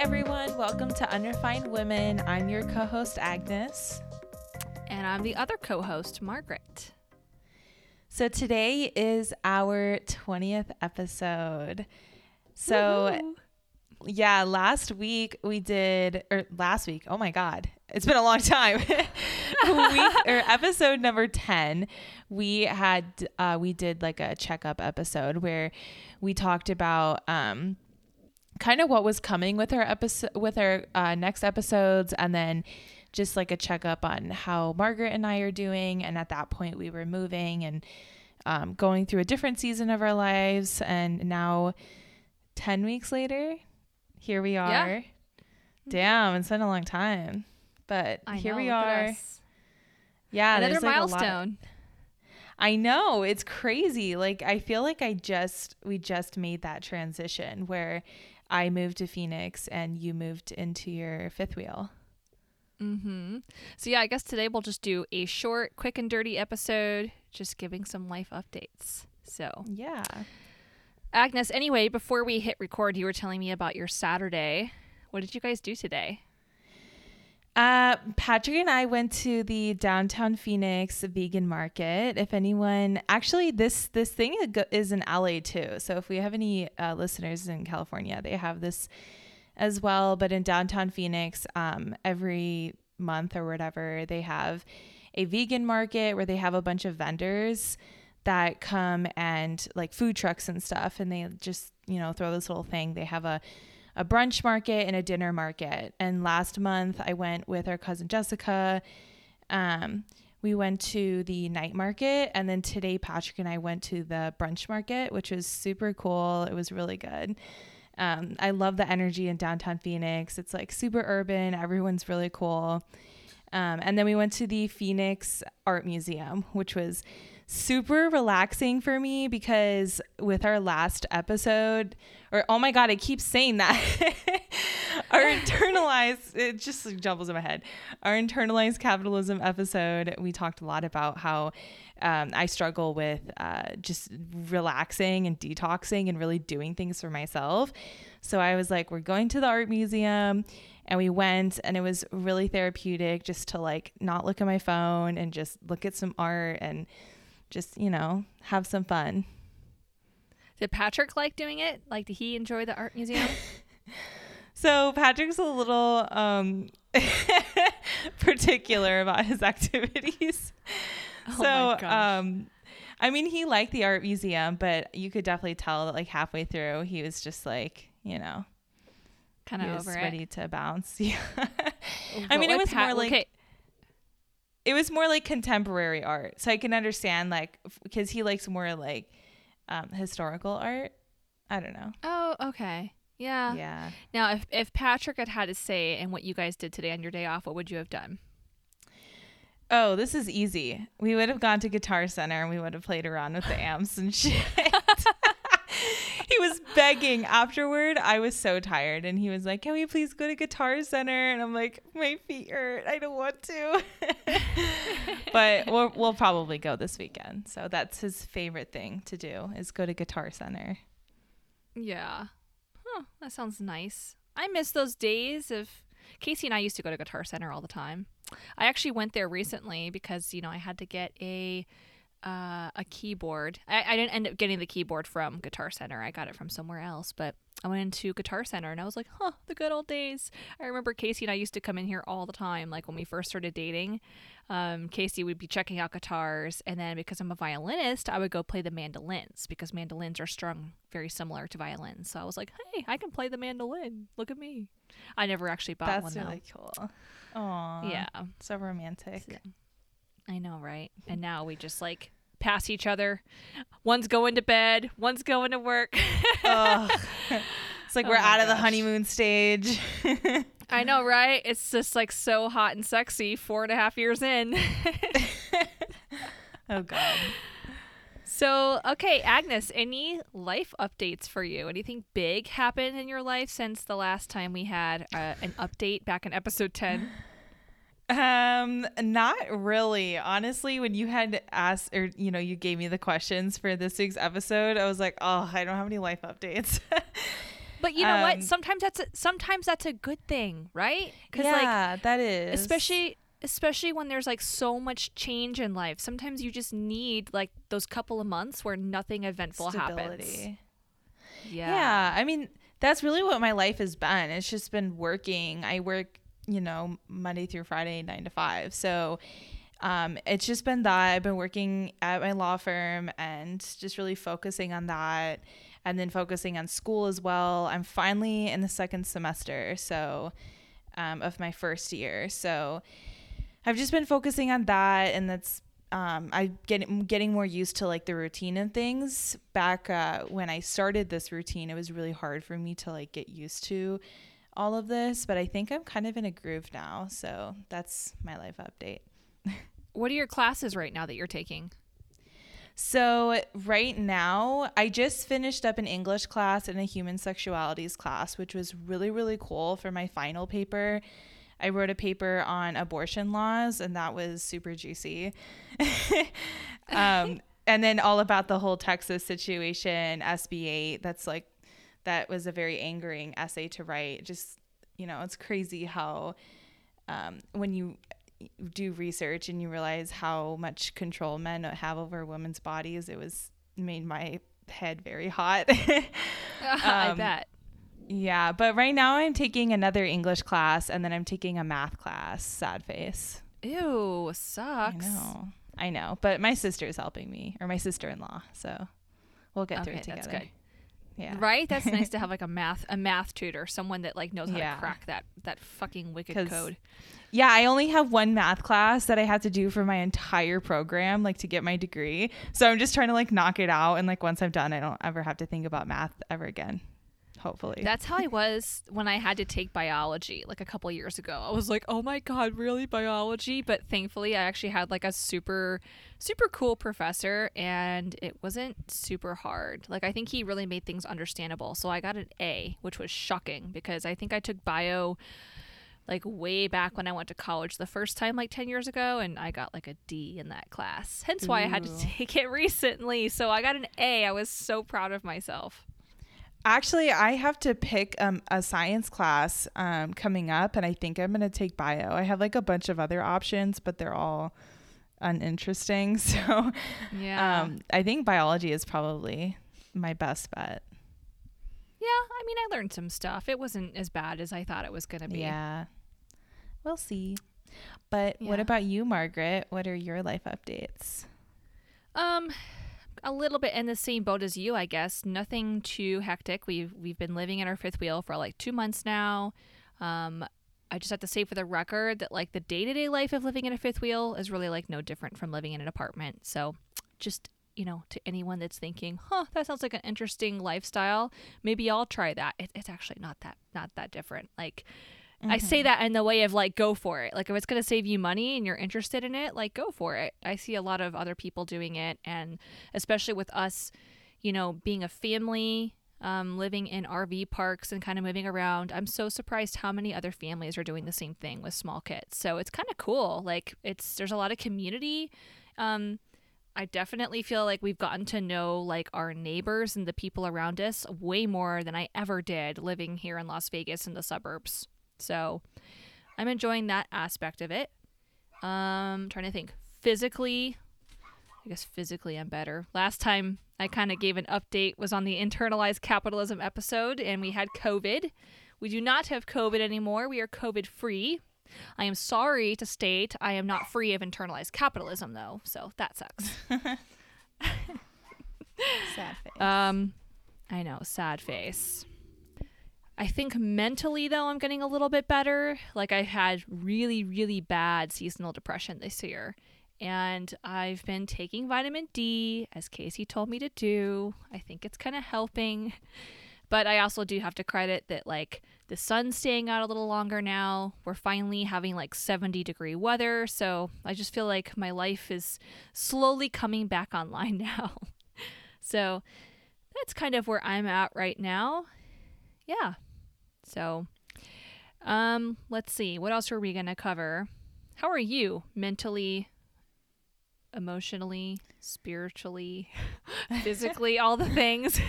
everyone. Welcome to Unrefined Women. I'm your co host, Agnes. And I'm the other co host, Margaret. So today is our 20th episode. So, Woo-hoo. yeah, last week we did, or last week, oh my God, it's been a long time. week, or episode number 10, we had, uh, we did like a checkup episode where we talked about, um, kind of what was coming with our episode with our uh, next episodes and then just like a checkup on how Margaret and I are doing and at that point we were moving and um, going through a different season of our lives and now 10 weeks later here we are yeah. damn it's been a long time but I here know, we are yeah another milestone I know it's crazy. Like I feel like I just we just made that transition where I moved to Phoenix and you moved into your fifth wheel. Mm-hmm. So yeah, I guess today we'll just do a short, quick and dirty episode, just giving some life updates. So yeah. Agnes, anyway, before we hit record, you were telling me about your Saturday. What did you guys do today? Uh, Patrick and I went to the downtown Phoenix vegan market. If anyone, actually, this this thing is in LA too. So if we have any uh, listeners in California, they have this as well. But in downtown Phoenix, um, every month or whatever, they have a vegan market where they have a bunch of vendors that come and like food trucks and stuff, and they just you know throw this little thing. They have a a brunch market and a dinner market. And last month I went with our cousin Jessica. Um, we went to the night market and then today Patrick and I went to the brunch market, which was super cool. It was really good. Um, I love the energy in downtown Phoenix. It's like super urban. Everyone's really cool. Um, and then we went to the Phoenix Art Museum, which was super relaxing for me because with our last episode, or oh my god, I keep saying that. our internalized it just jumbles in my head. Our internalized capitalism episode, we talked a lot about how um, I struggle with uh, just relaxing and detoxing and really doing things for myself. So I was like, we're going to the art museum and we went and it was really therapeutic just to like not look at my phone and just look at some art and just, you know, have some fun. Did Patrick like doing it? Like, did he enjoy the art museum? so Patrick's a little um, particular about his activities. Oh so, um, I mean, he liked the art museum, but you could definitely tell that like halfway through, he was just like, you know, kind of over ready to bounce. Yeah. I mean, it was Pat- more like. Okay it was more like contemporary art. So I can understand like because he likes more like um, historical art. I don't know. Oh, okay. Yeah. Yeah. Now, if if Patrick had had to say in what you guys did today on your day off, what would you have done? Oh, this is easy. We would have gone to Guitar Center and we would have played around with the amps and shit was begging afterward. I was so tired, and he was like, "Can we please go to Guitar Center?" And I'm like, "My feet hurt. I don't want to." but we'll we'll probably go this weekend. So that's his favorite thing to do is go to Guitar Center. Yeah. Huh, that sounds nice. I miss those days of Casey and I used to go to Guitar Center all the time. I actually went there recently because, you know, I had to get a uh, a keyboard. I, I didn't end up getting the keyboard from Guitar Center. I got it from somewhere else, but I went into Guitar Center and I was like, huh, the good old days. I remember Casey and I used to come in here all the time. Like when we first started dating, um, Casey would be checking out guitars. And then because I'm a violinist, I would go play the mandolins because mandolins are strung very similar to violins. So I was like, hey, I can play the mandolin. Look at me. I never actually bought That's one. That's really though. cool. Oh, yeah. So romantic. So, I know, right? And now we just like pass each other. One's going to bed, one's going to work. It's like oh we're out gosh. of the honeymoon stage. I know, right? It's just like so hot and sexy four and a half years in. oh, God. So, okay, Agnes, any life updates for you? Anything big happened in your life since the last time we had uh, an update back in episode 10? Um, not really. Honestly, when you had asked or you know, you gave me the questions for this week's episode, I was like, "Oh, I don't have any life updates." But you know Um, what? Sometimes that's a, sometimes that's a good thing, right? like yeah, that is especially especially when there's like so much change in life. Sometimes you just need like those couple of months where nothing eventful happens. stability. Yeah. Yeah, I mean that's really what my life has been. It's just been working. I work, you know, Monday through Friday, nine to five. So um, it's just been that I've been working at my law firm and just really focusing on that, and then focusing on school as well. I'm finally in the second semester, so um, of my first year. So I've just been focusing on that, and that's um, I get getting more used to like the routine and things. Back uh, when I started this routine, it was really hard for me to like get used to all of this. But I think I'm kind of in a groove now. So that's my life update. What are your classes right now that you're taking? So right now, I just finished up an English class and a human sexualities class, which was really really cool for my final paper. I wrote a paper on abortion laws, and that was super juicy. um, and then all about the whole Texas situation, SB 8. That's like, that was a very angering essay to write. Just, you know, it's crazy how um, when you do research and you realize how much control men have over women's bodies, it was made my head very hot. I Um, bet. yeah, but right now I'm taking another English class and then I'm taking a math class. Sad face. Ew, sucks. I know. I know. But my sister's helping me, or my sister in law. So we'll get through Okay, it together. Yeah. Right? That's nice to have like a math a math tutor, someone that like knows how Yeah. to crack that that fucking wicked code. Yeah, I only have one math class that I had to do for my entire program, like to get my degree. So I'm just trying to like knock it out. And like once I'm done, I don't ever have to think about math ever again. Hopefully. That's how I was when I had to take biology like a couple years ago. I was like, "Oh my god, really biology?" But thankfully, I actually had like a super super cool professor and it wasn't super hard. Like I think he really made things understandable. So I got an A, which was shocking because I think I took bio like way back when I went to college the first time like 10 years ago and I got like a D in that class. Hence why I had to take it recently. So I got an A. I was so proud of myself. Actually, I have to pick um, a science class um, coming up, and I think I'm going to take bio. I have like a bunch of other options, but they're all uninteresting. So Yeah. um, I think biology is probably my best bet. Yeah, I mean, I learned some stuff. It wasn't as bad as I thought it was going to be. Yeah. We'll see. But what about you, Margaret? What are your life updates? Um, a little bit in the same boat as you, I guess. Nothing too hectic. We've we've been living in our fifth wheel for like two months now. Um, I just have to say for the record that like the day to day life of living in a fifth wheel is really like no different from living in an apartment. So, just you know, to anyone that's thinking, "Huh, that sounds like an interesting lifestyle," maybe I'll try that. It, it's actually not that not that different. Like. I say that in the way of like go for it. Like if it's going to save you money and you're interested in it, like go for it. I see a lot of other people doing it and especially with us, you know, being a family, um, living in RV parks and kind of moving around. I'm so surprised how many other families are doing the same thing with small kids. So it's kind of cool. Like it's there's a lot of community. Um, I definitely feel like we've gotten to know like our neighbors and the people around us way more than I ever did living here in Las Vegas in the suburbs. So I'm enjoying that aspect of it. Um, trying to think physically. I guess physically I'm better. Last time I kind of gave an update was on the internalized capitalism episode, and we had COVID. We do not have COVID anymore. We are COVID free. I am sorry to state I am not free of internalized capitalism, though, so that sucks. Sad face. Um, I know, sad face. I think mentally though I'm getting a little bit better. Like I had really really bad seasonal depression this year. And I've been taking vitamin D as Casey told me to do. I think it's kind of helping. But I also do have to credit that like the sun's staying out a little longer now. We're finally having like 70 degree weather, so I just feel like my life is slowly coming back online now. so that's kind of where I'm at right now. Yeah. So, um, let's see. What else are we going to cover? How are you mentally, emotionally, spiritually, physically, all the things?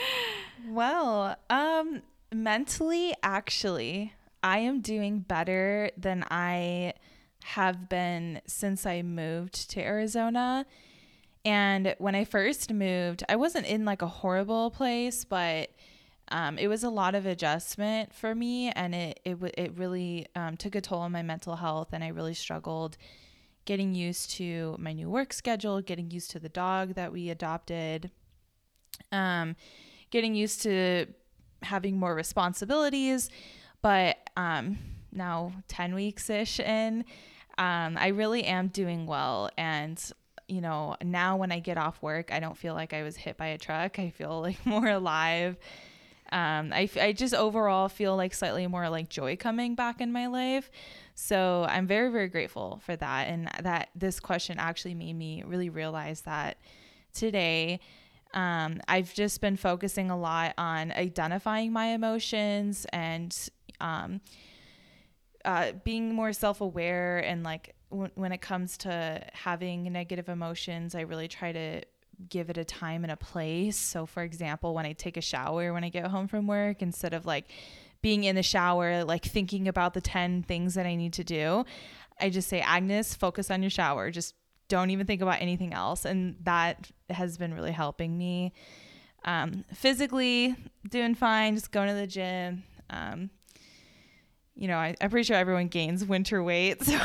well, um, mentally, actually, I am doing better than I have been since I moved to Arizona. And when I first moved, I wasn't in like a horrible place, but um, it was a lot of adjustment for me, and it it it really um, took a toll on my mental health, and I really struggled getting used to my new work schedule, getting used to the dog that we adopted, um, getting used to having more responsibilities. But um, now, 10 weeks ish in, um, I really am doing well. And, you know, now when I get off work, I don't feel like I was hit by a truck. I feel like more alive. Um, I, I just overall feel like slightly more like joy coming back in my life. So I'm very, very grateful for that. And that this question actually made me really realize that today. Um, I've just been focusing a lot on identifying my emotions and um, uh, being more self aware. And like when it comes to having negative emotions, I really try to give it a time and a place. So, for example, when I take a shower when I get home from work, instead of like being in the shower, like thinking about the 10 things that I need to do, I just say, Agnes, focus on your shower. Just don't even think about anything else. And that has been really helping me. Um, physically, doing fine, just going to the gym. Um, you know, I, am pretty sure everyone gains winter weight. So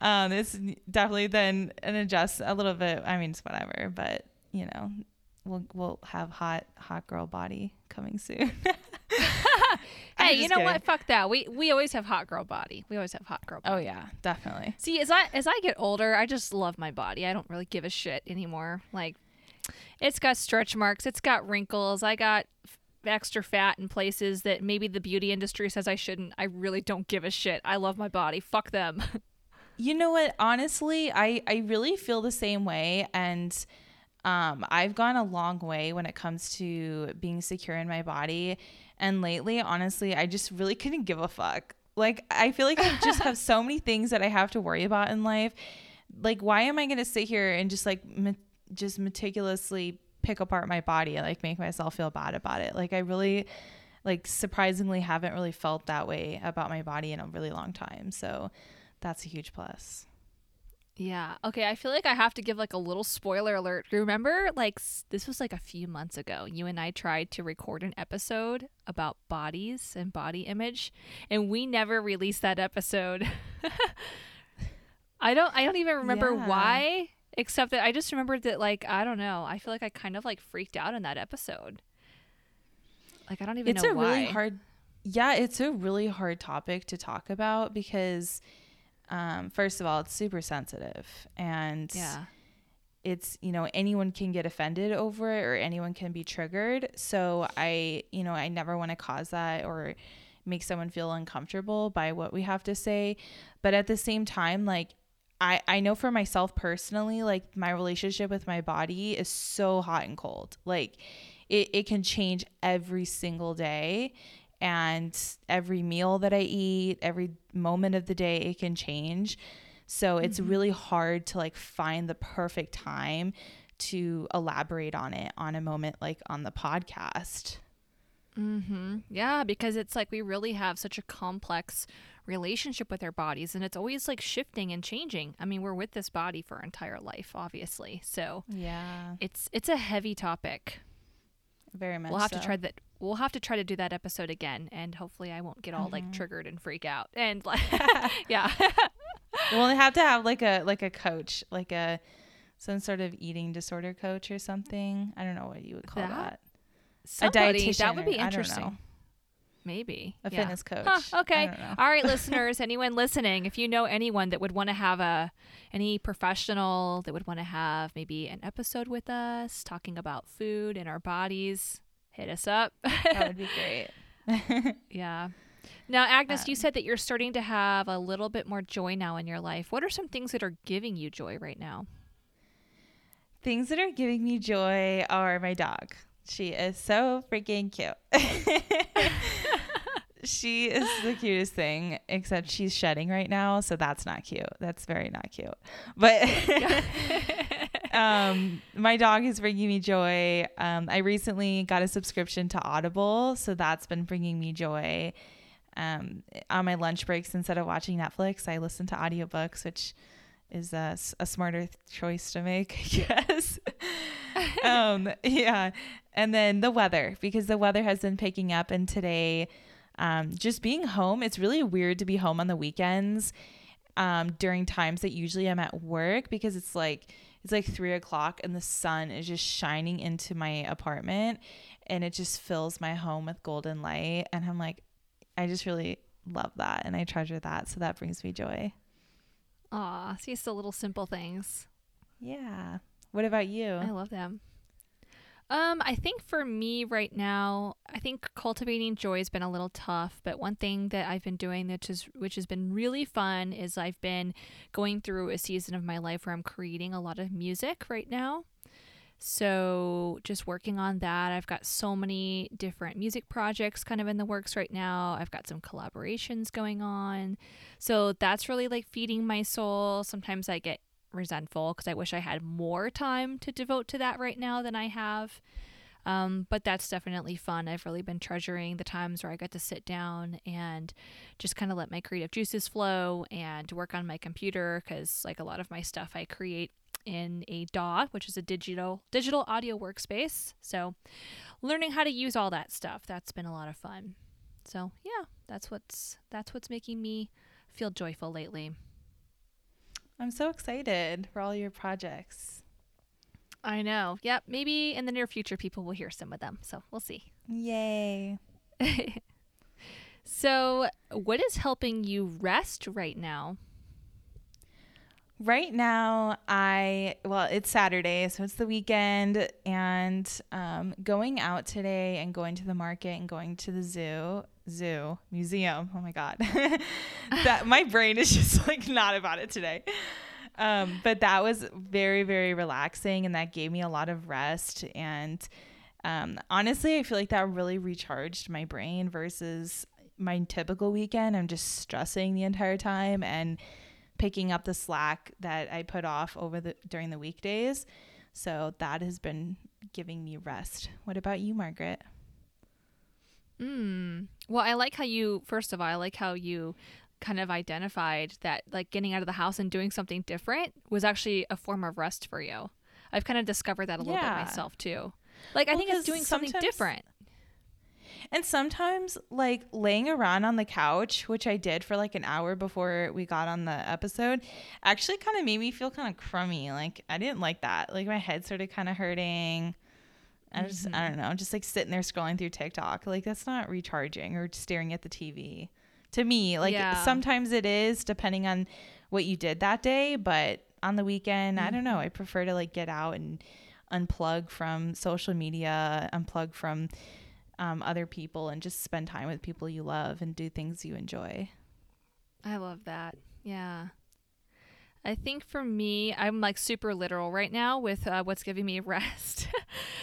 um, it's definitely then an adjust a little bit. I mean, it's whatever, but you know, we'll we'll have hot hot girl body coming soon. hey, you know kidding. what? Fuck that. We we always have hot girl body. We always have hot girl oh, body. Oh yeah, definitely. See, as I as I get older, I just love my body. I don't really give a shit anymore. Like it's got stretch marks, it's got wrinkles. I got extra fat in places that maybe the beauty industry says I shouldn't. I really don't give a shit. I love my body. Fuck them. you know what? Honestly, I I really feel the same way and um, I've gone a long way when it comes to being secure in my body. And lately, honestly, I just really couldn't give a fuck. Like, I feel like I just have so many things that I have to worry about in life. Like, why am I going to sit here and just like, me- just meticulously pick apart my body, and like make myself feel bad about it? Like, I really, like, surprisingly haven't really felt that way about my body in a really long time. So, that's a huge plus. Yeah. Okay. I feel like I have to give like a little spoiler alert. Remember, like, this was like a few months ago. You and I tried to record an episode about bodies and body image, and we never released that episode. I don't. I don't even remember yeah. why, except that I just remembered that, like, I don't know. I feel like I kind of like freaked out in that episode. Like, I don't even it's know a really hard. Yeah, it's a really hard topic to talk about because um, first of all, it's super sensitive and yeah. it's, you know, anyone can get offended over it or anyone can be triggered. So I, you know, I never want to cause that or make someone feel uncomfortable by what we have to say. But at the same time, like, I, I know for myself personally, like my relationship with my body is so hot and cold. Like it, it can change every single day and every meal that I eat, every moment of the day, it can change. So it's mm-hmm. really hard to like find the perfect time to elaborate on it on a moment like on the podcast. Mm-hmm. Yeah, because it's like we really have such a complex relationship with our bodies and it's always like shifting and changing. I mean, we're with this body for our entire life, obviously. So, yeah. It's it's a heavy topic. Very much. We'll have so. to try that we'll have to try to do that episode again and hopefully I won't get all mm-hmm. like triggered and freak out. And like yeah. we'll have to have like a like a coach, like a some sort of eating disorder coach or something. I don't know what you would call that. that. Somebody, a dietitian. That would be interesting. Maybe a yeah. fitness coach. Huh, okay. All right, listeners, anyone listening, if you know anyone that would want to have a any professional that would want to have maybe an episode with us talking about food and our bodies, hit us up. that would be great. yeah. Now, Agnes, um, you said that you're starting to have a little bit more joy now in your life. What are some things that are giving you joy right now? Things that are giving me joy are my dog. She is so freaking cute. she is the cutest thing, except she's shedding right now, so that's not cute. That's very not cute. But um, my dog is bringing me joy. Um, I recently got a subscription to Audible, so that's been bringing me joy. Um, on my lunch breaks, instead of watching Netflix, I listen to audiobooks, which is a, a smarter choice to make, I guess. um, yeah. And then the weather, because the weather has been picking up. And today, um, just being home, it's really weird to be home on the weekends um, during times that usually I'm at work because it's like, it's like three o'clock and the sun is just shining into my apartment and it just fills my home with golden light. And I'm like, I just really love that and I treasure that. So that brings me joy. Aw, see, it's the little simple things. Yeah. What about you? I love them. Um, I think for me right now, I think cultivating joy has been a little tough, but one thing that I've been doing that is which has been really fun is I've been going through a season of my life where I'm creating a lot of music right now. So, just working on that. I've got so many different music projects kind of in the works right now. I've got some collaborations going on. So, that's really like feeding my soul. Sometimes I get resentful because I wish I had more time to devote to that right now than I have. Um, but that's definitely fun. I've really been treasuring the times where I get to sit down and just kind of let my creative juices flow and work on my computer because, like a lot of my stuff, I create in a DAW, which is a digital digital audio workspace. So, learning how to use all that stuff that's been a lot of fun. So, yeah, that's what's that's what's making me feel joyful lately. I'm so excited for all your projects. I know. Yep, maybe in the near future people will hear some of them. So, we'll see. Yay. so, what is helping you rest right now? Right now, I, well, it's Saturday, so it's the weekend, and um, going out today and going to the market and going to the zoo, zoo, museum. Oh my God. that my brain is just like not about it today. Um, but that was very, very relaxing, and that gave me a lot of rest. And um, honestly, I feel like that really recharged my brain versus my typical weekend. I'm just stressing the entire time and picking up the slack that I put off over the during the weekdays. So that has been giving me rest. What about you, Margaret? Mm. Well, I like how you first of all, I like how you kind of identified that like getting out of the house and doing something different was actually a form of rest for you. I've kind of discovered that a little Yeah. bit myself too. Like I think it's doing something different. And sometimes, like laying around on the couch, which I did for like an hour before we got on the episode, actually kind of made me feel kind of crummy. Like, I didn't like that. Like, my head started kind of hurting. I just, I don't know, just like sitting there scrolling through TikTok. Like, that's not recharging or staring at the TV. To me, like, Yeah. sometimes it is depending on what you did that day. But on the weekend, I don't know. I prefer to like get out and unplug from social media, unplug from um, other people and just spend time with people you love and do things you enjoy. I love that. Yeah. I think for me, I'm like super literal right now with uh, what's giving me rest.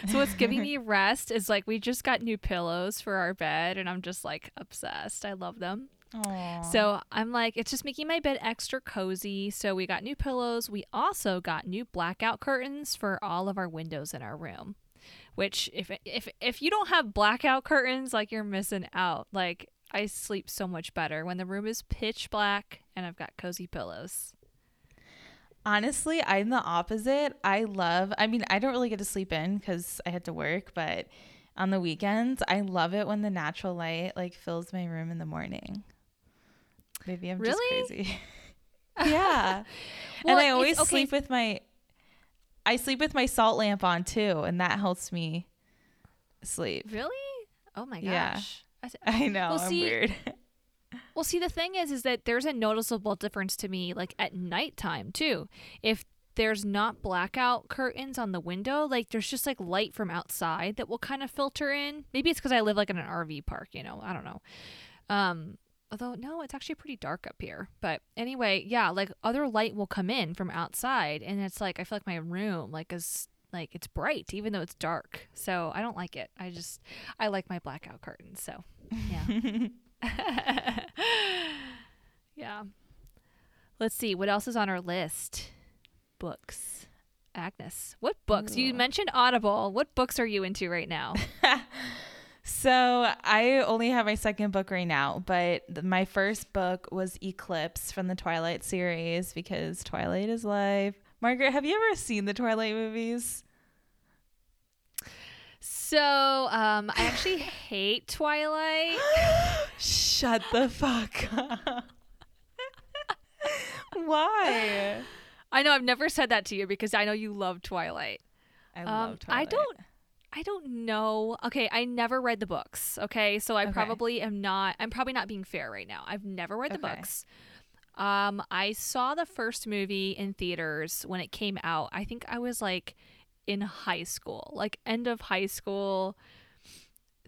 so, what's giving me rest is like we just got new pillows for our bed, and I'm just like obsessed. I love them. Aww. So, I'm like, it's just making my bed extra cozy. So, we got new pillows. We also got new blackout curtains for all of our windows in our room. Which, if if if you don't have blackout curtains, like you're missing out. Like I sleep so much better when the room is pitch black and I've got cozy pillows. Honestly, I'm the opposite. I love, I mean, I don't really get to sleep in because I had to work, but on the weekends, I love it when the natural light like fills my room in the morning. Maybe I'm Really? just crazy. yeah. Well, and I always okay. sleep with my I sleep with my salt lamp on too, and that helps me sleep. Really? Oh my gosh. Yeah. I know, Well, I'm see, weird. Well, see, the thing is, is that there's a noticeable difference to me, like at nighttime too. If there's not blackout curtains on the window, like there's just like light from outside that will kind of filter in. Maybe it's because I live like in an RV park, you know. I don't know. Um, although no, it's actually pretty dark up here. But anyway, yeah, like other light will come in from outside, and it's like I feel like my room like is like it's bright even though it's dark. So I don't like it. I just I like my blackout curtains. So yeah. yeah. Let's see what else is on our list. Books. Agnes, what books? You mentioned Audible. What books are you into right now? So I only have my second book right now, but th- my first book was Eclipse from the Twilight series because Twilight is life. Margaret, have you ever seen the Twilight movies? So, um, I actually hate Twilight. Shut the fuck up. Why? I know I've never said that to you because I know you love Twilight. I Um, love I don't I don't know. Okay, I never read the books. Okay, so I Okay. probably am not. I'm probably not being fair right now. I've never read the Okay. books. Um, I saw the first movie in theaters when it came out. I think I was like in high school, like end of high school.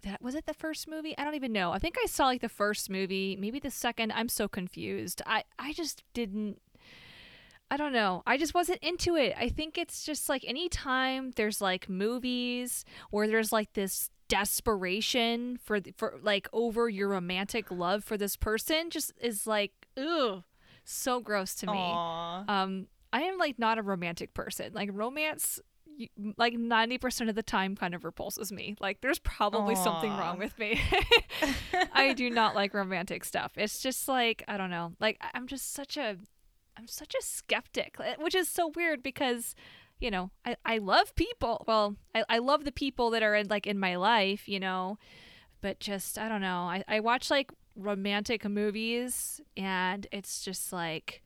That was it. The first movie? I don't even know. I think I saw like the first movie, maybe the second. I'm so confused. I I just didn't. I don't know. I just wasn't into it. I think it's just like anytime there's like movies where there's like this desperation for for like over your romantic love for this person just is like ugh so gross to me. Aw. Um I am like not a romantic person. Like romance like 90% of the time kind of repulses me. Like there's probably something wrong with me. I do not like romantic stuff. It's just like I don't know. Like I'm just such a I'm such a skeptic, eh, which is so weird because you know I, I love people. Well, I, I love the people that are in like in my life, you know, but just I don't know. I, I watch like romantic movies and it's just like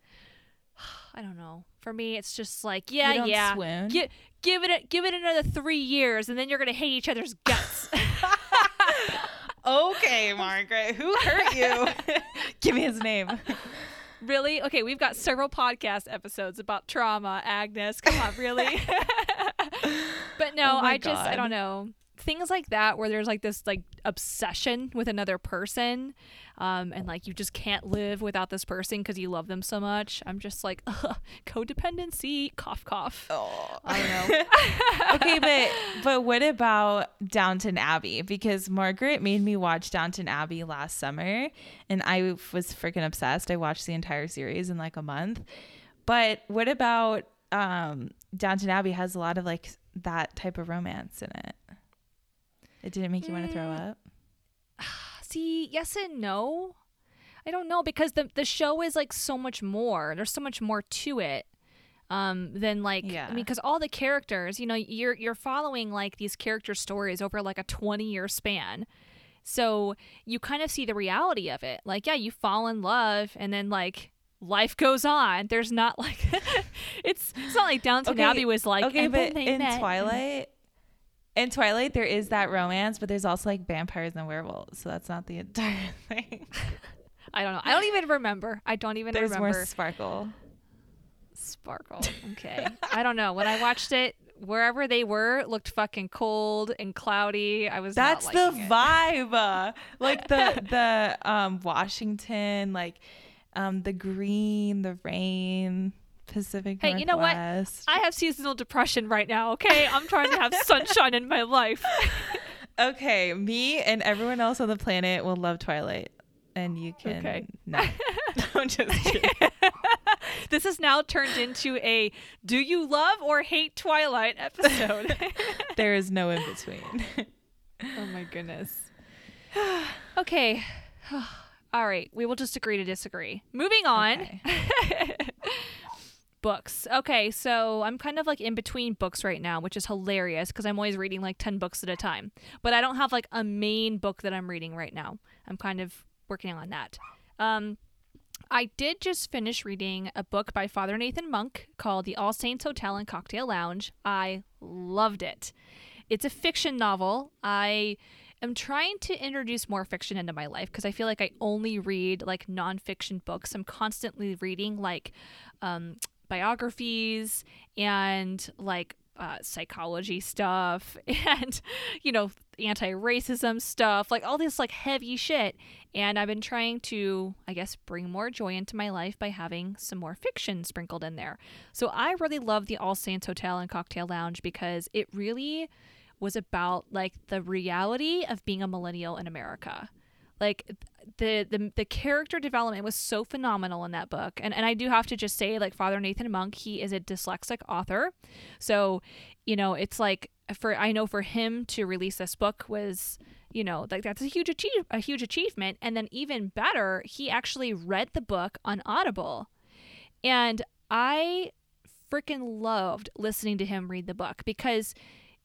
I don't know. For me, it's just like yeah, You don't yeah. swoon? Gi- give it a, give it another three years, and then you're gonna hate each other's guts. okay, Margaret. Who hurt you? Give me his name. Really? Okay, we've got several podcast episodes about trauma, Agnes. Come on, really? but no, Oh I just I don't know. Things like that where there's like this like obsession with another person um and like you just can't live without this person because you love them so much. I'm just like ugh, codependency, cough cough. Oh. I don't know. okay, but but what about Downton Abbey? Because Margaret made me watch Downton Abbey last summer, and I was freaking obsessed. I watched the entire series in like a month. But what about um, Downton Abbey? Has a lot of like that type of romance in it. It didn't make you want to throw Mm. up. See, yes and no. I don't know because the the show is like so much more. There's so much more to it. Um, than like Yeah. I mean, because all the characters, you know, you're you're following like these character stories over like a 20 year span. So you kind of see the reality of it. Like, yeah, you fall in love and then like life goes on. There's not like it's it's not like Downton Okay, Abbey was like okay, but in met. Twilight, in Twilight, there is that romance, but there's also like vampires and werewolves, so that's not the entire thing. I don't know. I don't even remember. I don't even There's remember. more sparkle. Sparkle. Okay. I don't know. When I watched it, wherever they were looked fucking cold and cloudy. I was That's the it. vibe. uh, Like the the um Washington, like um the green, the rain, Pacific Hey, you know what? I have seasonal depression right now, okay? I'm trying to have sunshine in my life. okay, me and everyone else on the planet will love Twilight. And you can Okay. no. I'm just kidding. this has now turned into a do you love or hate Twilight episode. There is no in between. oh my goodness. okay. All right. We will just agree to disagree. Moving on. Okay. Books. Okay, so I'm kind of like in between books right now, which is hilarious because I'm always reading like 10 books at a time. But I don't have like a main book that I'm reading right now. I'm kind of working on that. Um, I did just finish reading a book by Father Nathan Monk called The All Saints Hotel and Cocktail Lounge. I loved it. It's a fiction novel. I am trying to introduce more fiction into my life because I feel like I only read like nonfiction books. I'm constantly reading like um, biographies and like uh, psychology stuff and you know anti-racism stuff like all this like heavy shit. And i've been trying to i guess bring more joy into my life by having some more fiction sprinkled in there. So i really love the all saints hotel and cocktail lounge because it really was about like the reality of being a millennial in america like the the the character development was so phenomenal in that book. And and I do have to just say like Father Nathan Monk, he is a dyslexic author. So, you know, it's like for I know for him to release this book was you know like that's a huge achieve a huge achievement and then even better he actually read the book on audible and i freaking loved listening to him read the book because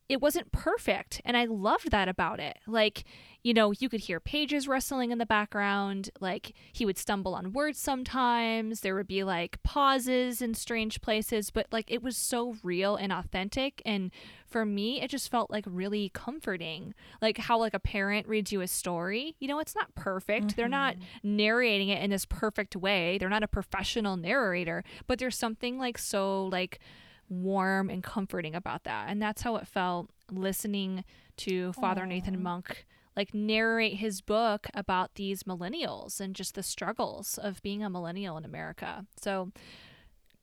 it wasn't perfect and i loved that about it like you know you could hear pages rustling in the background like he would stumble on words sometimes there would be like pauses in strange places but like it was so real and authentic and for me it just felt like really comforting like how like a parent reads you a story you know it's not perfect mm-hmm. they're not mm-hmm. narrating it in this perfect way they're not a professional narrator but there's something like so like warm and comforting about that. And that's how it felt listening to Father Aww. Nathan Monk like narrate his book about these millennials and just the struggles of being a millennial in America. So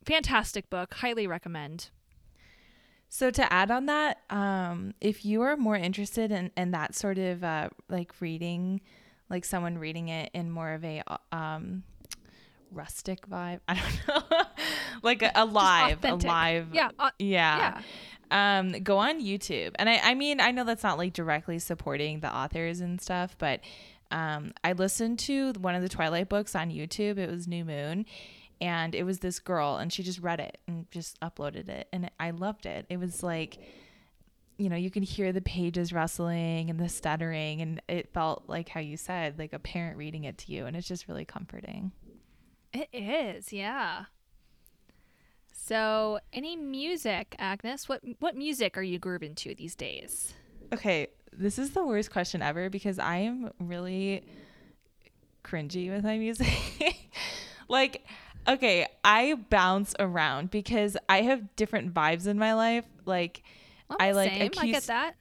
fantastic book, highly recommend. So to add on that, um, if you are more interested in, in that sort of uh, like reading, like someone reading it in more of a um, rustic vibe. I don't know, like a, a live, a live, yeah, uh, yeah. yeah. Um, go on YouTube, and I, I mean, I know that's not like directly supporting the authors and stuff, but um, I listened to one of the Twilight books on YouTube. It was New Moon, and it was this girl, and she just read it and just uploaded it, and I loved it. It was like you know, you can hear the pages rustling and the stuttering, and it felt like how you said, like a parent reading it to you, and it's just really comforting. It is, yeah. So, any music, Agnes? What what music are you grooving to these days? Okay, this is the worst question ever because I am really cringy with my music. like, okay, I bounce around because I have different vibes in my life. Like, oh, I like same. I get that.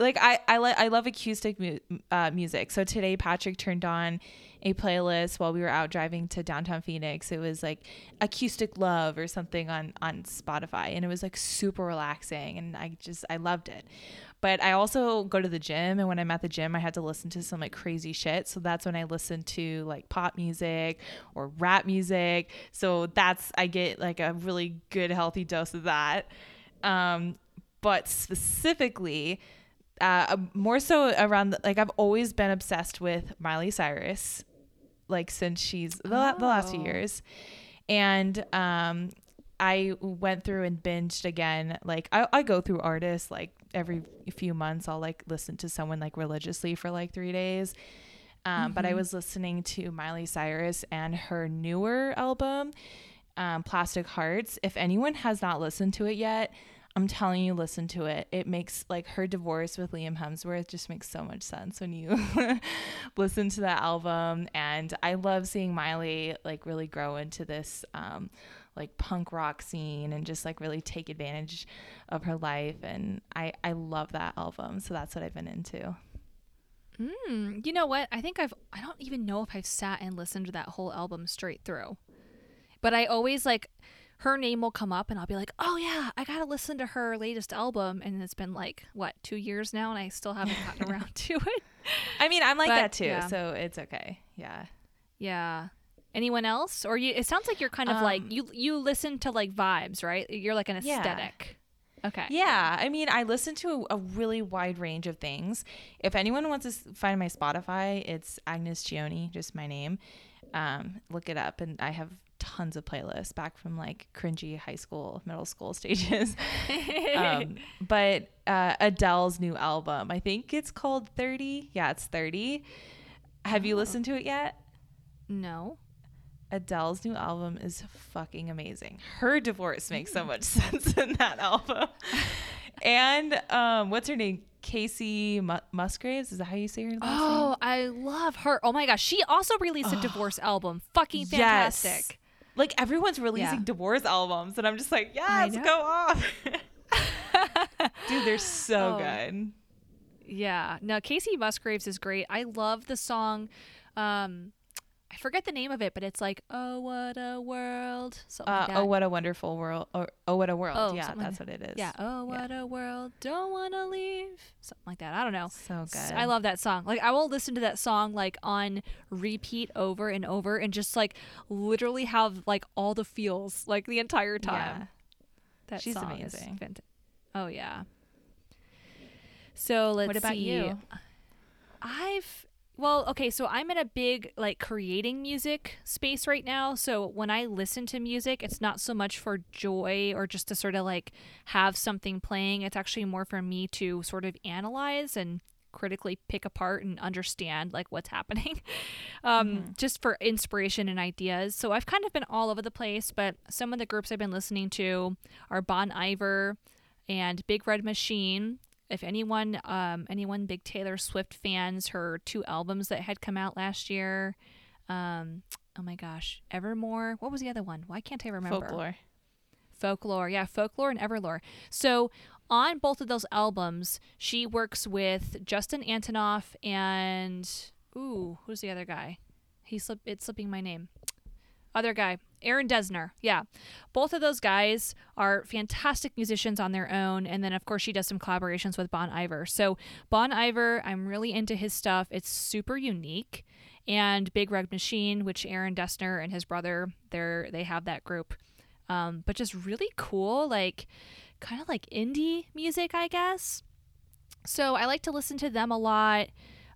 Like I I like I love acoustic mu- uh, music. So today Patrick turned on a playlist while we were out driving to downtown Phoenix. It was like acoustic love or something on on Spotify and it was like super relaxing and I just I loved it. But I also go to the gym and when I'm at the gym I had to listen to some like crazy shit. So that's when I listen to like pop music or rap music. So that's I get like a really good healthy dose of that. Um but specifically uh, more so around the, like I've always been obsessed with Miley Cyrus like since she's the, the last few oh. years. And um, I went through and binged again. Like I, I go through artists like every few months. I'll like listen to someone like religiously for like three days. Um, mm-hmm. But I mm-hmm. was listening to Miley Cyrus and her newer album, um, Plastic Hearts. If anyone has not listened to it yet, I'm telling you, listen to it. It makes like her divorce with Liam Hemsworth just makes so much sense when you listen to that album. And I love seeing Miley like really grow into this um, like punk rock scene and just like really take advantage of her life. And I I love that album. So that's what I've been into. Mm, you know what? I think I've I don't even know if I've sat and listened to that whole album straight through. But I always like her name will come up and I'll be like, oh yeah, I gotta listen to her latest album. And it's been like, what, two years now and I still haven't gotten around to it. I mean, I'm like but, that too, yeah. so it's okay. Yeah. Yeah. Anyone else? Or you it sounds like you're kind of um, like you you listen to like vibes, right? You're like an aesthetic. Yeah. Okay. Yeah. I mean, I listen to a, a, really wide range of things. If anyone wants to find my Spotify, it's Agnes Gioni, just my name. Um, look it up, and I have tons of playlists back from like cringy high school, middle school stages. um, but uh, Adele's new album, I think it's called 30. Yeah, it's 30. Have you oh. listened to it yet? No. Adele's new album is fucking amazing. Her divorce makes so much sense in that album. and um, what's her name? Kacey Musgraves. Is that how you say her name? Oh, I love her. Oh my gosh. She also released a divorce album. Fucking fantastic. Yes. Like everyone's releasing yeah. divorce albums, and I'm just like, yes, go off. Dude, they're so oh. good. Yeah. Now Kacey Musgraves is great. I love the song. Um, I forget the name of it, but it's like "Oh What a World." Something Uh, like that. oh, what a wonderful world! Or oh, what a world! Oh, yeah, like that's what it is. Yeah. Oh, what a world. Don't want to leave. Something like that. I don't know. so good. I love that song. Like I will listen to that song like on repeat over and over and just like literally have like all the feels like the entire time. Yeah. That She's song is amazing. Oh yeah. So let's What about see. you? I've well, okay, so I'm in a big like creating music space right now. So when I listen to music, it's not so much for joy or just to sort of like have something playing. It's actually more for me to sort of analyze and critically pick apart and understand like what's happening um just for inspiration and ideas so i've kind of been all over the place but some of the groups i've been listening to are bon iver and big red machine if anyone um anyone big taylor swift fans her two albums that had come out last year um oh my gosh evermore what was the other one? Why can't i remember? Folklore. folklore yeah folklore and everlore. So on both of those albums she works with justin antonoff and ooh who's the other guy? He slip it's slipping my name. Other guy aaron dessner yeah. Both of those guys are fantastic musicians on their own and then of course she does some collaborations with bon iver. So bon iver i'm really into his stuff. It's super unique. And big red machine which aaron dessner and his brother they're they have that group. Um, but just really cool like kind of like indie music i guess. So i like to listen to them a lot.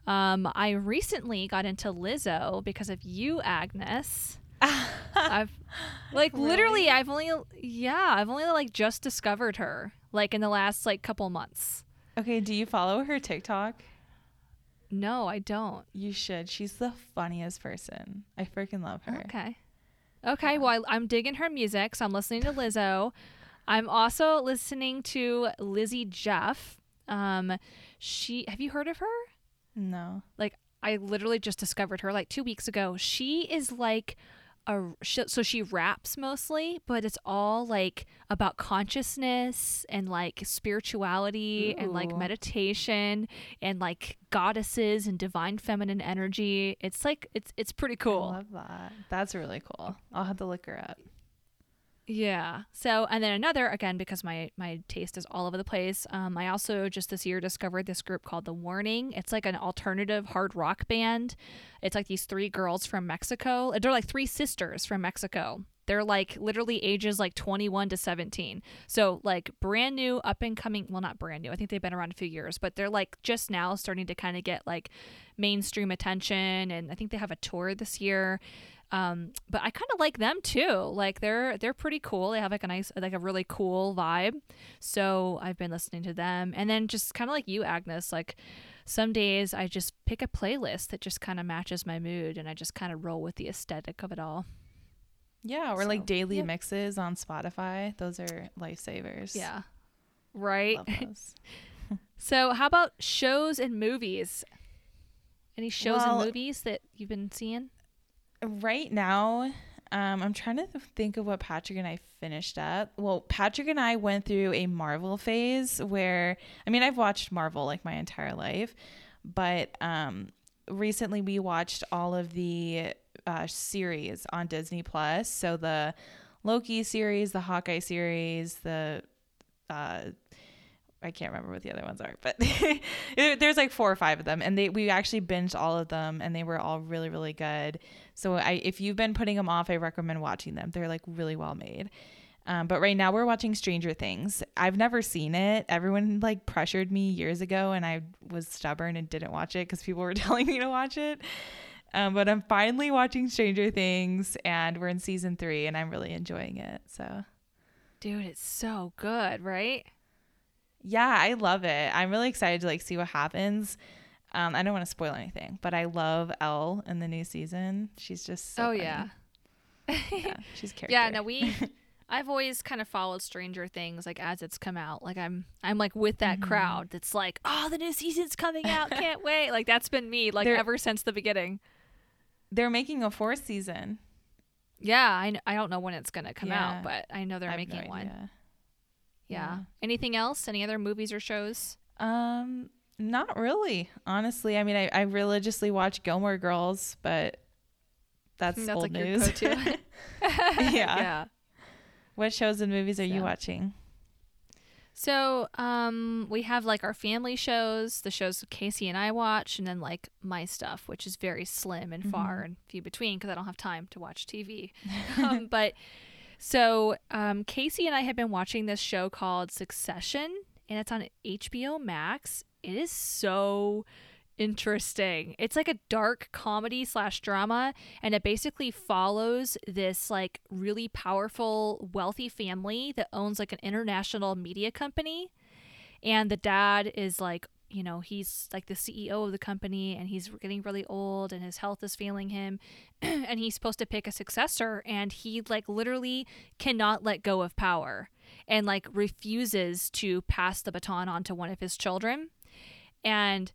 Um, i recently got into lizzo because of you agnes I've like literally I've only yeah, I've only like just discovered her like in the last like couple months. okay, do you follow her TikTok? No, I don't. You should. She's the funniest person. I freaking love her. Okay. Okay, well I, I'm digging her music, so I'm listening to Lizzo. I'm also listening to Lizzy Jeff. Um she have you heard of her? No. like I literally just discovered her like two weeks ago. She is like a so she raps mostly, but it's all like about consciousness and like spirituality and like meditation and like goddesses and divine feminine energy. It's like it's it's pretty cool. I love that. That's really cool. I'll have to look her up. Yeah. So, and then another again because my my taste is all over the place. Um, I also just this year discovered this group called The Warning. It's like an alternative hard rock band. It's like these three girls from Mexico. They're like three sisters from Mexico. They're like literally ages like 21 to 17. So like brand new up and coming, well not brand new. I think they've been around a few years, but they're like just now starting to kind of get like mainstream attention and I think they have a tour this year. Um, but I kind of like them too. Like they're they're pretty cool. They have like a nice like a really cool vibe. So I've been listening to them, and then just kind of like you, Agnes. Like some days I just pick a playlist that just kind of matches my mood, and I just kind of roll with the aesthetic of it all. Yeah, or So, like daily yeah. mixes on Spotify. Those are lifesavers. Yeah, right. So how about shows and movies? Any shows Well- and movies that you've been seeing? Right now, um, I'm trying to think of what Patrick and I finished up. Well, Patrick and I went through a Marvel phase where, I mean, I've watched Marvel like my entire life, but um, recently we watched all of the uh, series on Disney Plus. So the Loki series, the Hawkeye series, the uh, I can't remember what the other ones are, but there's like four or five of them, and they we actually binged all of them, and they were all really really good. So I if you've been putting them off, I recommend watching them. They're like really well made. Um, but right now we're watching Stranger Things. I've never seen it. Everyone like pressured me years ago, and I was stubborn and didn't watch it because people were telling me to watch it. Um, but I'm finally watching Stranger Things, and we're in season three, and I'm really enjoying it. So Dude, it's so good, right? yeah, I love it. I'm really excited to like see what happens. Um, I don't want to spoil anything, but I love El in the new season. She's just so oh funny. yeah. yeah, she's character. Yeah, no, we I've always kind of followed Stranger Things like as it's come out. Like I'm I'm like with that Mhm. crowd that's like, "Oh, the new season's coming out. Can't wait." Like that's been me like They're- ever since the beginning. They're making a fourth season. Yeah, I, I don't know when it's going to come Yeah. out, but I know they're I have no making one. Yeah. Yeah. Anything else? Any other movies or shows? Um, not really. Honestly, I mean, I, I religiously watch Gilmore Girls, but that's, That's old like news. yeah. yeah. What shows and movies are you watching? So, um, we have like our family shows, the shows Casey and I watch, and then like my stuff, which is very slim and far Mhm. and few between because I don't have time to watch TV. um, but so, um, Casey and I have been watching this show called Succession, and it's on HBO Max. It is so interesting. It's like a dark comedy slash drama, and it basically follows this like really powerful, wealthy family that owns like an international media company. And the dad is like, you know, he's like the CEO of the company and he's getting really old and his health is failing him. and he's supposed to pick a successor and he like literally cannot let go of power and like refuses to pass the baton on to one of his children. And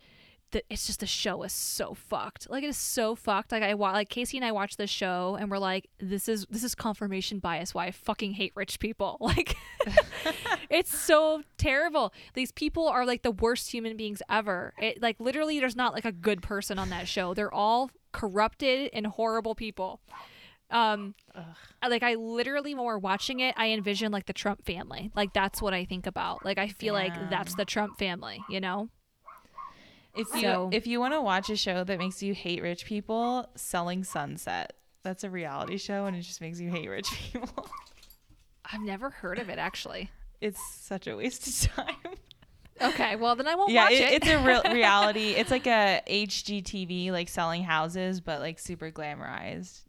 the, it's just the show is so fucked. Like it is so fucked. Like I wa- like Casey and I watched this show and we're like, this is this is confirmation bias why I fucking hate rich people. Like it's so terrible. These people are like the worst human beings ever. It like literally there's not like a good person on that show. They're all corrupted and horrible people. Um like I literally when we're watching it, I envision like the Trump family. Like that's what I think about. Like I feel like that's the Trump family, you know? If you So- if you want to watch a show that makes you hate rich people, Selling Sunset. That's a reality show and it just makes you hate rich people. I've never heard of it actually. It's such a waste of time. Okay, well then I won't yeah, watch it, it. it's a real reality. It's like a HGTV like selling houses but like super glamorized.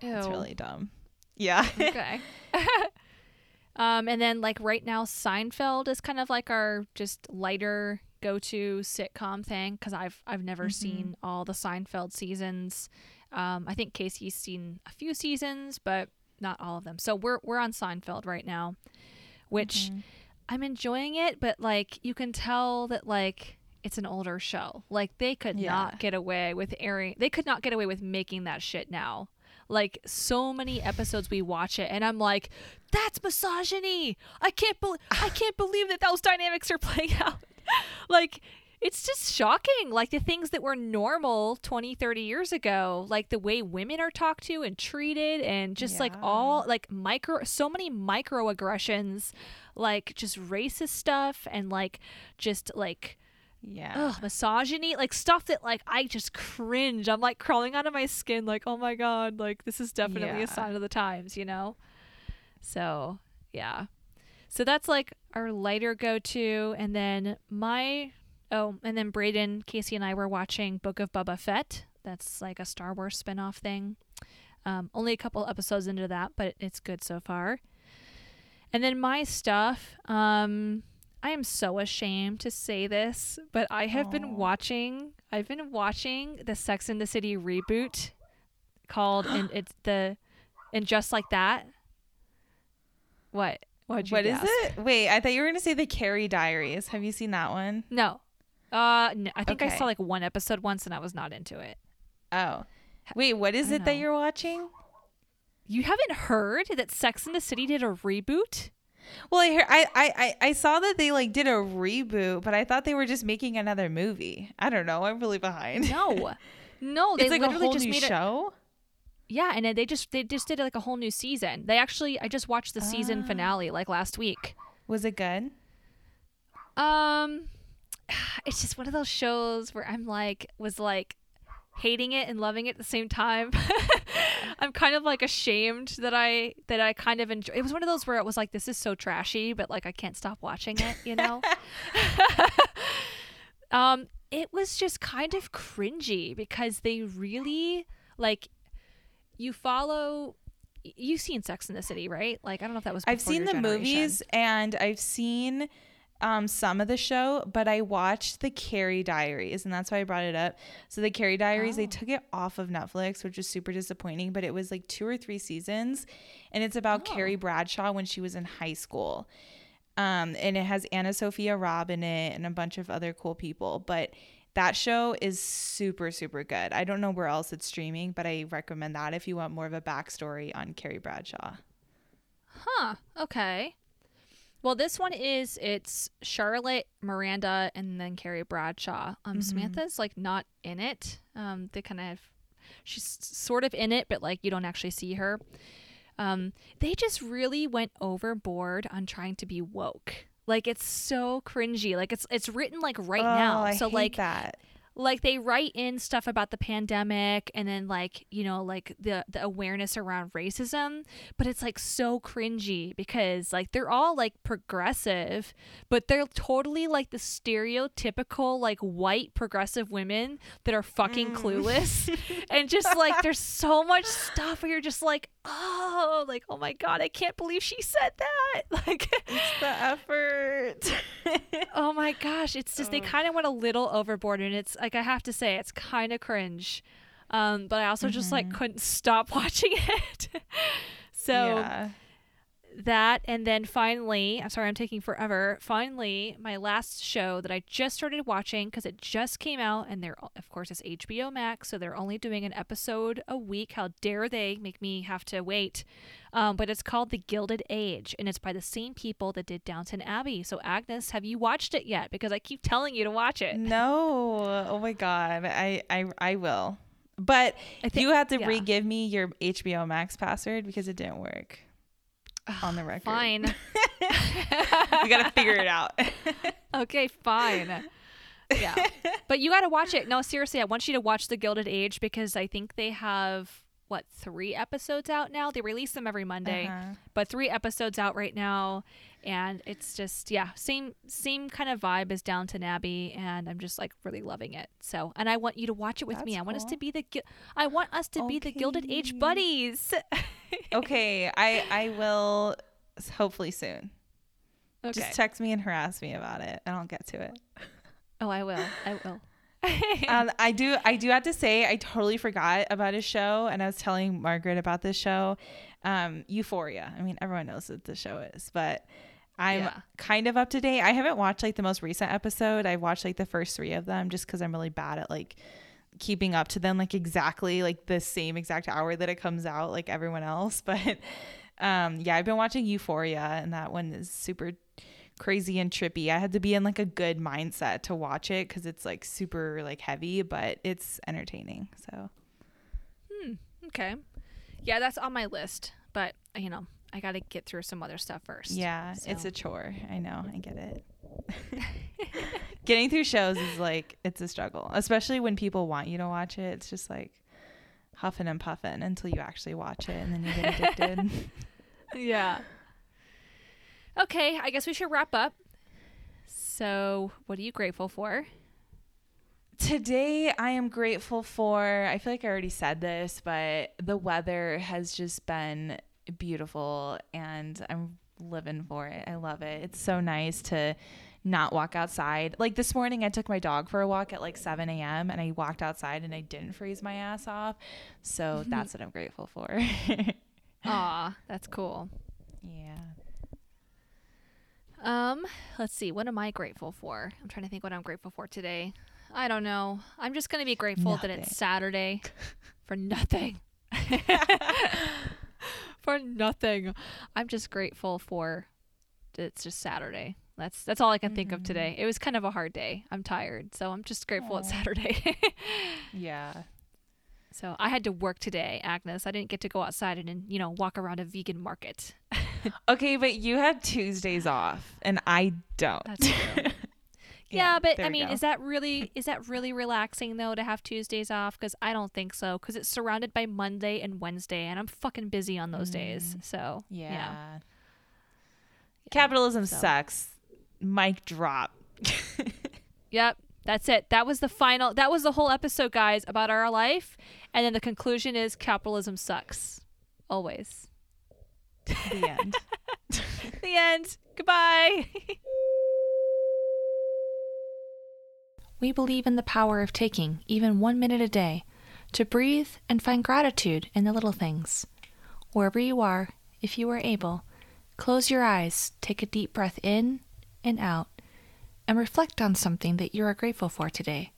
It's really dumb. Yeah. okay. um, and then like right now, Seinfeld is kind of like our just lighter go-to sitcom thing because I've I've never Mhm. seen all the Seinfeld seasons. Um, I think Casey's seen a few seasons, but not all of them. So we're we're on Seinfeld right now, which Mhm. I'm enjoying it, but like you can tell that like it's an older show. Like they could Yeah. not get away with airing. They could not get away with making that shit now. Like so many episodes we watch it and I'm like that's misogyny. I can't believe I can't believe that those dynamics are playing out. like it's just shocking like the things that were normal 20 30 years ago like the way women are talked to and treated and just like all like micro so many microaggressions like just racist stuff and like just like Yeah. ugh, misogyny like stuff that like i just cringe i'm like crawling out of my skin like oh my god like this is definitely Yeah. a sign of the times you know so yeah so that's like our lighter go-to and then my oh and then braden casey and i were watching book of Boba fett. That's like a star wars spin-off thing. Um, only a couple episodes into that but it's good so far. And then my stuff um, i am so ashamed to say this but i have Aw. been watching i've been watching the sex in the city reboot called and it's the and just like that what What'd you What is it? Wait, I thought you were going to say the Carrie Diaries. Have you seen that one? No. Uh, no, I think I Okay. saw like one episode once and I was not into it. Oh. Wait, what is I it that know. you're watching? You haven't heard that Sex in the City did a reboot? Well, I, hear, I, I, I- I saw that they like did a reboot, but I thought they were just making another movie. I don't know. I'm really behind. No. No, they it's like a literally whole just new made it. show. Yeah, and they just they just did like a whole new season. They actually I just watched the season Ah. finale like last week. Was it good? Um it's just one of those shows where I'm like was like hating it and loving it at the same time. I'm kind of like ashamed that I that I kind of enjoy. It was one of those where it was like this is so trashy, but like I can't stop watching it, you know. um it was just kind of cringy because they really like you follow you've seen Sex in the City, right? Like I don't know if that was I've seen the generation. movies and I've seen um, some of the show, but I watched the Carrie Diaries, and that's why I brought it up. So the Carrie Diaries, they Oh. took it off of Netflix, which is super disappointing. But it was like two or three seasons, and it's about Oh. Carrie Bradshaw when she was in high school. Um, and it has AnnaSophia Robb in it and a bunch of other cool people. But that show is super, super good. I don't know where else it's streaming, but I recommend that if you want more of a backstory on Carrie Bradshaw. Huh. Okay. Well, this one is it's Charlotte, Miranda, and then Carrie Bradshaw. Um, Mhm. Samantha's like not in it. Um, they kind of she's sort of in it, but like you don't actually see her. Um, they just really went overboard on trying to be woke. Like it's so cringy. Like it's it's written like right oh, now. I so hate like that. Like they write in stuff about the pandemic and then like you know like the the awareness around racism but it's like so cringy because like they're all like progressive but they're totally like the stereotypical like white progressive women that are fucking Mm. clueless and just like there's so much stuff where you're just like oh like oh my god i can't believe she said that like It's the effort. Oh my gosh, it's just they kind of went a little overboard, and it's like I have to say, it's kind of cringe. Um, but I also just like Mhm. couldn't stop watching it. so yeah. That, and then finally, I'm sorry, I'm taking forever. Finally, my last show that I just started watching because it just came out, and they're of course it's HBO Max, so they're only doing an episode a week. How dare they make me have to wait? Um, but it's called The Gilded Age, and it's by the same people that did Downton Abbey. So Agnes, have you watched it yet? Because I keep telling you to watch it. No. Oh my god. I I I will. But I think you had to yeah. re-give me your HBO Max password because it didn't work on the record. Fine. we gotta figure it out. okay, fine. Yeah. But you got to watch it. No, seriously, I want you to watch The Gilded Age because I think they have what, 3 episodes out now? They release them every Monday, Uh-huh. but 3 episodes out right now and it's just yeah, same same kind of vibe as Downton Abbey and I'm just like really loving it. So, and I want you to watch it with me. That's I want us to be the I want us to be the Gilded Age buddies. Okay, I I will hopefully soon. okay. Just text me and harass me about it, and I'll get to it. oh, I will. I will. um, I do. I do have to say, I totally forgot about his show, and I was telling Margaret about this show, um, Euphoria. I mean, everyone knows what the show is, but I'm Yeah. kind of up to date. I haven't watched like the most recent episode. I've watched like the first three of them, just because I'm really bad at like keeping up to them, like exactly like the same exact hour that it comes out, like everyone else. But um, yeah, I've been watching Euphoria, and that one is super crazy and trippy. I had to be in like a good mindset to watch it because it's like super like heavy, but it's entertaining. So hmm, Okay. Yeah, that's on my list, but you know, I got to get through some other stuff first. yeah, it's a chore. I know. I get it. Getting through shows is like it's a struggle, especially when people want you to watch it. It's just like huffing and puffing until you actually watch it, and then you get addicted. yeah. Okay, I guess we should wrap up. So, what are you grateful for? Today, I am grateful for, I feel like I already said this, but the weather has just been beautiful and I'm living for it. I love it. It's so nice to not walk outside. Like this morning, I took my dog for a walk at like 7 a.m. and I walked outside and I didn't freeze my ass off. So that's what I'm grateful for. Aw, that's cool. yeah. Um, let's see. What am I grateful for? I'm trying to think what I'm grateful for today. I don't know. I'm just gonna be grateful that it's Saturday for nothing. for nothing. I'm just grateful for that it's just Saturday. That's that's all I can think of today. Mm-hmm. It was kind of a hard day. I'm tired, so I'm just grateful it's Saturday. Yeah. so I had to work today, Agnes. I didn't get to go outside and you know walk around a vegan market. Okay, but you have Tuesdays off and I don't. That's true. Yeah, but I mean, go. is that really is that really relaxing though to have Tuesdays off? Because I don't think so. Because it's surrounded by Monday and Wednesday, and I'm fucking busy on those days. Mm. So Yeah. yeah. Capitalism so. sucks. Mic drop. Yep, that's it. That was the final. That was the whole episode, guys, about our life, and then the conclusion is capitalism sucks. Always. the end. the end. Goodbye. we believe in the power of taking even one minute a day to breathe and find gratitude in the little things. Wherever you are, if you are able, close your eyes, take a deep breath in and out, and reflect on something that you are grateful for today.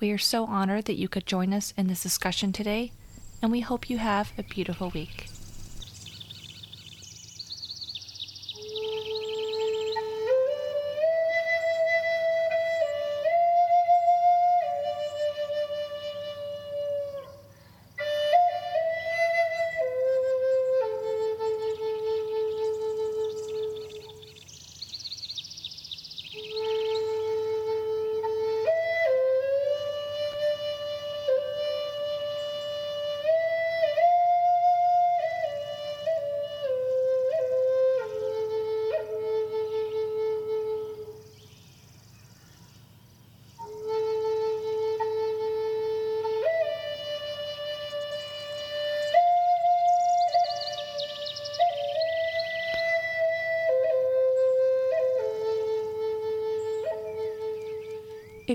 We are so honored that you could join us in this discussion today, and we hope you have a beautiful week.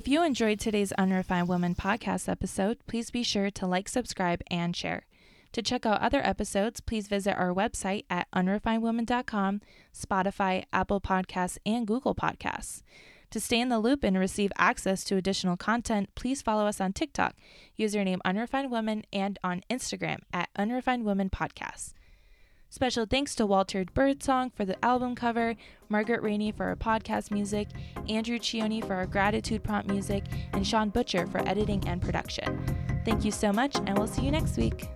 If you enjoyed today's Unrefined Woman podcast episode, please be sure to like, subscribe, and share. To check out other episodes, please visit our website at unrefinedwoman.com, Spotify, Apple Podcasts, and Google Podcasts. To stay in the loop and receive access to additional content, please follow us on TikTok, username Unrefined Woman, and on Instagram at Unrefined Woman Podcast. Special thanks to Walter Birdsong for the album cover, Margaret Rainey for our podcast music, Andrew Cioni for our gratitude prompt music, and Sean Butcher for editing and production. Thank you so much, and we'll see you next week.